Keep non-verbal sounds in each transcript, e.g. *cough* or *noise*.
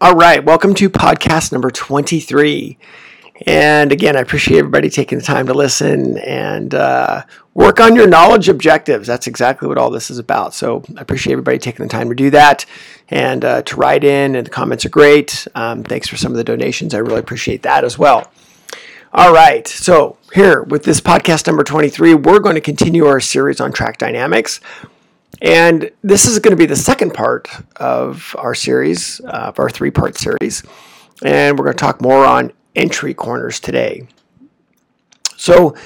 All right, welcome to podcast number 23. And again, I appreciate everybody taking the time to listen and uh, work on your knowledge objectives. That's exactly what all this is about. So I appreciate everybody taking the time to do that and uh, to write in, and the comments are great. Um, thanks for some of the donations. I really appreciate that as well. All right, so here with this podcast number 23, we're going to continue our series on track dynamics. And this is going to be the second part of our series, uh, of our three part series. And we're going to talk more on entry corners today. So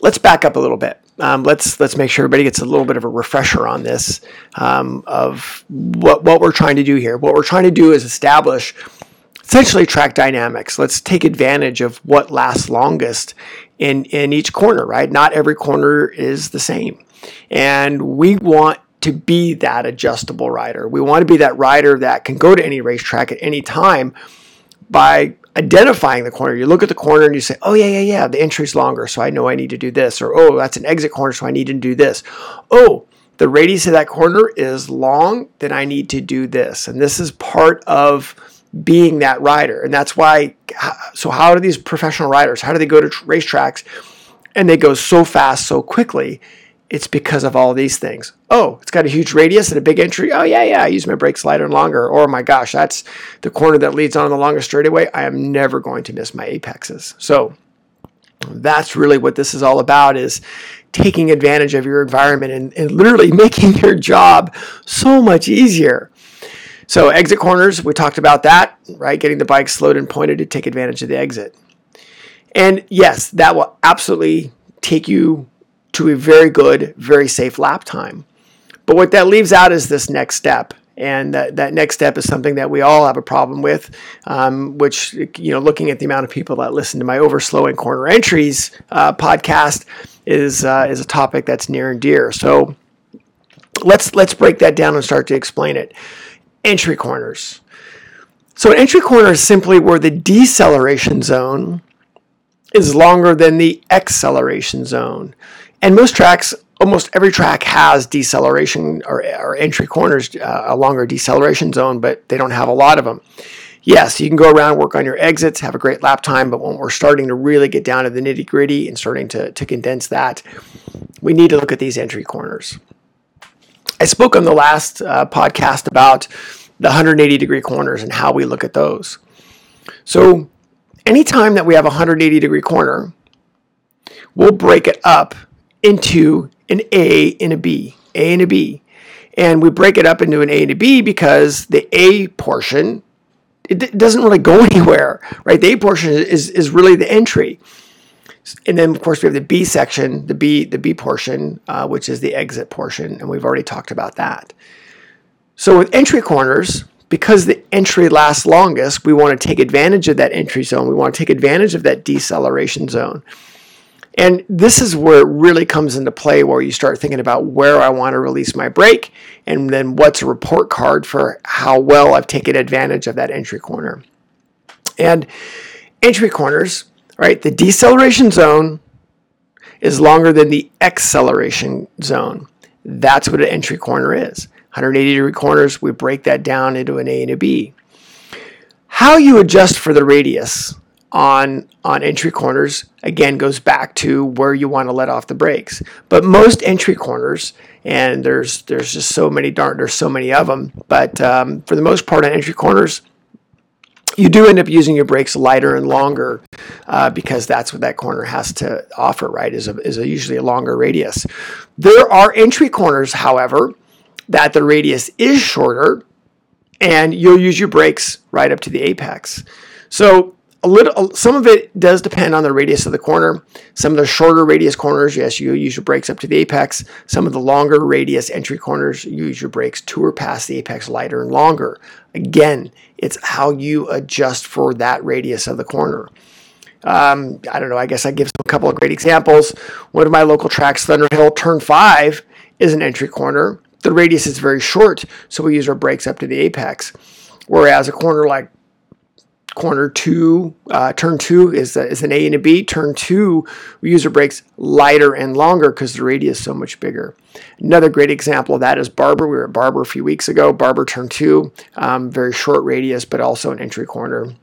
let's back up a little bit. Um, let's let's make sure everybody gets a little bit of a refresher on this um, of what what we're trying to do here. What we're trying to do is establish essentially track dynamics. Let's take advantage of what lasts longest in in each corner. Right? Not every corner is the same, and we want to be that adjustable rider. We want to be that rider that can go to any racetrack at any time by identifying the corner. You look at the corner and you say, oh, yeah, yeah, yeah, the entry's longer, so I know I need to do this. Or, oh, that's an exit corner, so I need to do this. Oh, the radius of that corner is long, then I need to do this. And this is part of being that rider. And that's why, so how do these professional riders, how do they go to racetracks and they go so fast, so quickly? It's because of all these things. Oh, it's got a huge radius and a big entry. Oh, yeah, yeah, I use my brakes lighter and longer. Or, my gosh, that's the corner that leads on the longest straightaway. I am never going to miss my apexes. So that's really what this is all about is taking advantage of your environment and, and literally *laughs* making your job so much easier. So exit corners, we talked about that, right? Getting the bike slowed and pointed to take advantage of the exit. And yes, that will absolutely take you to a very good, very safe lap time. But what that leaves out is this next step. And that, that next step is something that we all have a problem with, um, which, you know, looking at the amount of people that listen to my Overslowing Corner Entries uh, podcast is, uh, is a topic that's near and dear. So let's, let's break that down and start to explain it. Entry corners. So an entry corner is simply where the deceleration zone is longer than the acceleration zone. And most tracks, almost every track has deceleration or, or entry corners, uh, a longer deceleration zone, but they don't have a lot of them. Yes, you can go around, work on your exits, have a great lap time, but when we're starting to really get down to the nitty gritty and starting to, to condense that, we need to look at these entry corners. I spoke on the last uh, podcast about the 180 degree corners and how we look at those. So, anytime that we have a 180 degree corner, we'll break it up into an A and a B, A and a B. And we break it up into an A and a B because the A portion it doesn't really go *laughs* anywhere, right? The A portion is, is really the entry. And then, of course, we have the B section, the B the B portion, uh, which is the exit portion, and we've already talked about that. So with entry corners, because the entry lasts longest, we want to take advantage of that entry zone. We want to take advantage of that deceleration zone. And this is where it really comes into play where you start thinking about where I want to release my brake and then what's a report card for how well I've taken advantage of that entry corner. And entry corners, right? The deceleration zone is longer than the acceleration zone. That's what an entry corner is. 180 degree corners, we break that down into an A and a B. How you adjust for the radius on on entry corners again goes back to where you want to let off the brakes. But most entry corners, and there's there's just so many darn there's so many of them. But um, for the most part on entry corners, you do end up using your brakes lighter and longer uh, because that's what that corner has to offer, right? Is a, is a usually a longer radius. There are entry corners, however, that the radius is shorter, and you'll use your brakes right up to the apex. So a little some of it does depend on the radius of the corner. Some of the shorter radius corners yes you use your brakes up to the apex. Some of the longer radius entry corners you use your brakes to or past the apex lighter and longer. Again it's how you adjust for that radius of the corner. Um, i don't know i guess i give a couple of great examples. One of my local tracks thunderhill turn 5 is an entry corner. The radius is very short so we use our brakes up to the apex. Whereas a corner like corner two, uh, turn two is, a, is an A and a B. Turn two, we use our brakes lighter and longer because the radius is so much bigger. Another great example of that is Barber. We were at Barber a few weeks ago. Barber turn two, um, very short radius, but also an entry corner.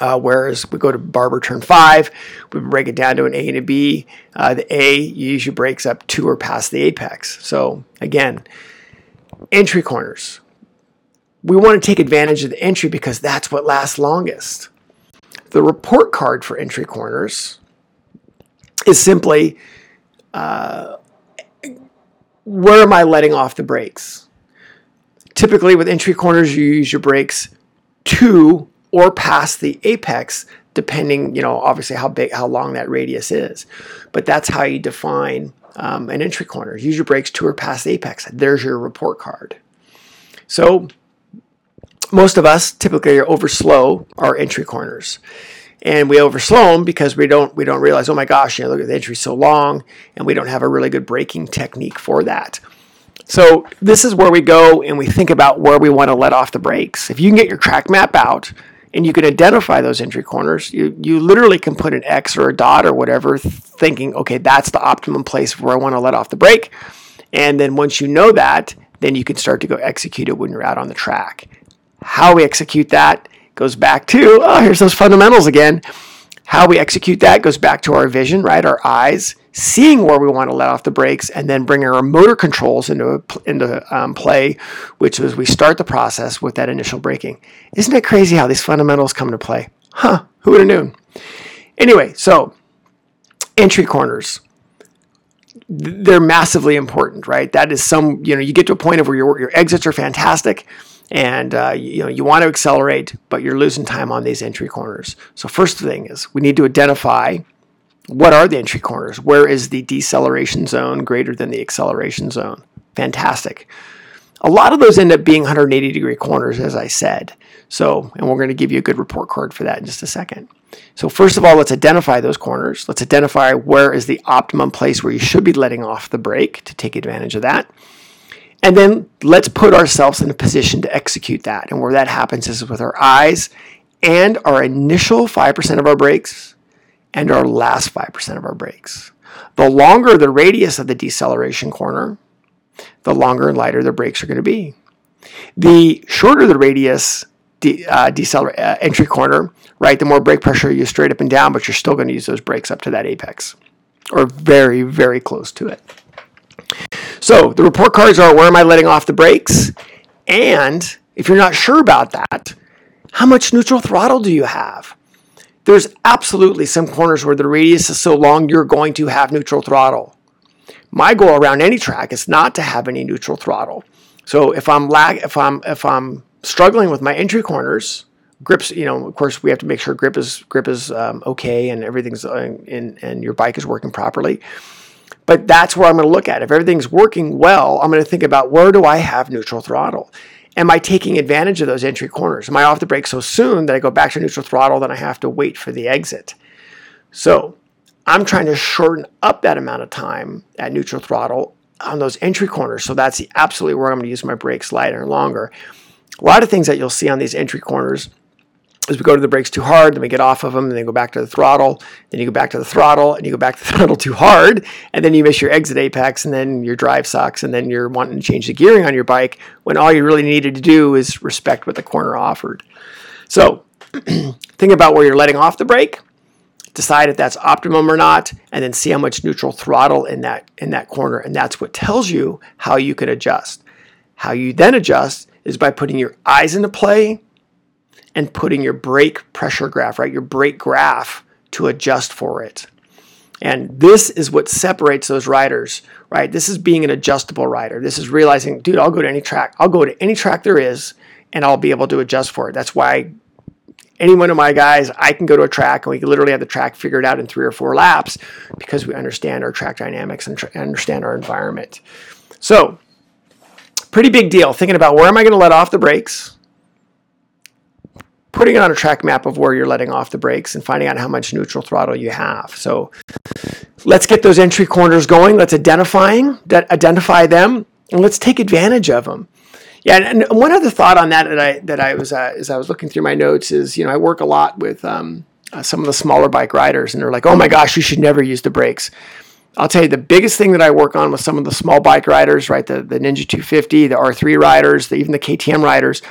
Uh, whereas we go to Barber turn five, we break it down to an A and a B. Uh, the A, use your up to or past the apex. So again, entry corners we want to take advantage of the entry because that's what lasts longest. The report card for entry corners is simply uh, where am I letting off the brakes? Typically, with entry corners, you use your brakes to or past the apex, depending, you know, obviously how big, how long that radius is. But that's how you define um, an entry corner. Use your brakes to or past the apex. There's your report card. So most of us typically are over slow our entry corners. And we overslow them because we don't we don't realize oh my gosh you know look at the entry so long and we don't have a really good braking technique for that. So this is where we go and we think about where we want to let off the brakes. If you can get your track map out and you can identify those entry corners you, you literally can put an x or a dot or whatever thinking okay that's the optimum place where i want to let off the brake. And then once you know that then you can start to go execute it when you're out on the track how we execute that goes back to, oh, here's those fundamentals again. How we execute that goes back to our vision, right? Our eyes, seeing where we want to let off the brakes, and then bringing our motor controls into into um, play, which is we start the process with that initial braking. Isn't it crazy how these fundamentals come to play? Huh? Who would have known? Anyway, so entry corners they're massively important, right? That is some, you know, you get to a point of where your, your exits are fantastic and uh, you know you want to accelerate, but you're losing time on these entry corners. So first thing is we need to identify what are the entry corners. Where is the deceleration zone greater than the acceleration zone? Fantastic. A lot of those end up being 180 degree corners, as I said. So, and we're going to give you a good report card for that in just a second. So, first of all, let's identify those corners. Let's identify where is the optimum place where you should be letting off the brake to take advantage of that. And then let's put ourselves in a position to execute that. And where that happens is with our eyes and our initial 5% of our brakes and our last 5% of our brakes. The longer the radius of the deceleration corner, the longer and lighter the brakes are going to be. The shorter the radius de- uh, deceler- uh, entry corner, right, the more brake pressure you straight up and down, but you're still going to use those brakes up to that apex or very, very close to it. So the report cards are where am I letting off the brakes? And if you're not sure about that, how much neutral throttle do you have? There's absolutely some corners where the radius is so long you're going to have neutral throttle. My goal around any track is not to have any neutral throttle. So if I'm lag if I'm if I'm struggling with my entry corners, grips, you know, of course we have to make sure grip is grip is um, okay and everything's uh, in, and your bike is working properly. But that's where I'm going to look at. If everything's working well, I'm going to think about where do I have neutral throttle? Am I taking advantage of those entry corners? Am I off the brake so soon that I go back to neutral throttle, then I have to wait for the exit? So I'm trying to shorten up that amount of time at neutral throttle on those entry corners. So that's absolutely where I'm going to use my brakes lighter and longer. A lot of things that you'll see on these entry corners as we go to the brakes too hard, then we get off of them, and then go back to the throttle, then you go back to the throttle, and you go back to the *laughs* throttle too hard, and then you miss your exit apex, and then your drive sucks, and then you're wanting to change the gearing on your bike when all you really needed to do is respect what the corner offered. So *clears throat* think about where you're letting off the brake, decide if that's optimum or not, and then see how much neutral throttle in that in that corner, and that's what tells you how you can adjust. How you then adjust is by putting your eyes into play and putting your brake pressure graph, right, your brake graph to adjust for it. And this is what separates those riders, right? This is being an adjustable rider. This is realizing, dude, I'll go to any track. I'll go to any track there is and I'll be able to adjust for it. That's why any one of my guys, I can go to a track and we can literally have the track figured out in three or four laps because we understand our track dynamics and understand our environment. So, pretty big deal thinking about where am I going to let off the brakes? Putting it on a track map of where you're letting off the brakes and finding out how much neutral throttle you have. So let's get those entry corners going. Let's identifying that identify them and let's take advantage of them. Yeah, and one other thought on that that I that I was uh, as I was looking through my notes is you know I work a lot with um, uh, some of the smaller bike riders, and they're like, "Oh my gosh, you should never use the brakes." I'll tell you the biggest thing that I work on with some of the small bike riders, right? The the Ninja 250, the R3 riders, the, even the KTM riders.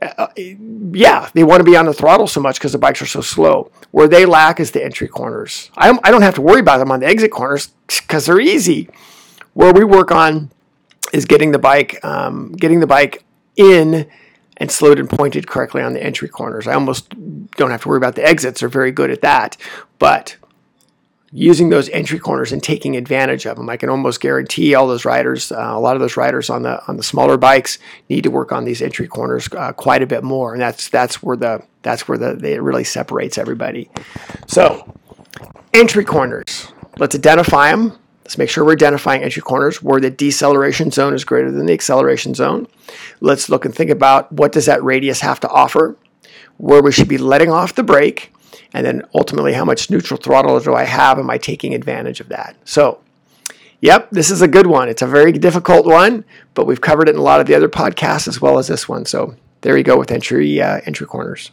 Uh, yeah, they want to be on the throttle so much because the bikes are so slow. Where they lack is the entry corners. I, I don't have to worry about them on the exit corners because they're easy. Where we work on is getting the bike, um, getting the bike in and slowed and pointed correctly on the entry corners. I almost don't have to worry about the exits; they're very good at that. But using those entry corners and taking advantage of them. I can almost guarantee all those riders, uh, a lot of those riders on the on the smaller bikes, need to work on these entry corners uh, quite a bit more, and that's that's where the that's where the it really separates everybody. So, entry corners. Let's identify them. Let's make sure we're identifying entry corners where the deceleration zone is greater than the acceleration zone. Let's look and think about what does that radius have to offer, where we should be letting off the brake, and then ultimately how much neutral throttle do I have? Am I taking advantage of that? So, yep, this is a good one. It's a very difficult one, but we've covered it in a lot of the other podcasts as well as this one. So there you go with entry uh, entry corners.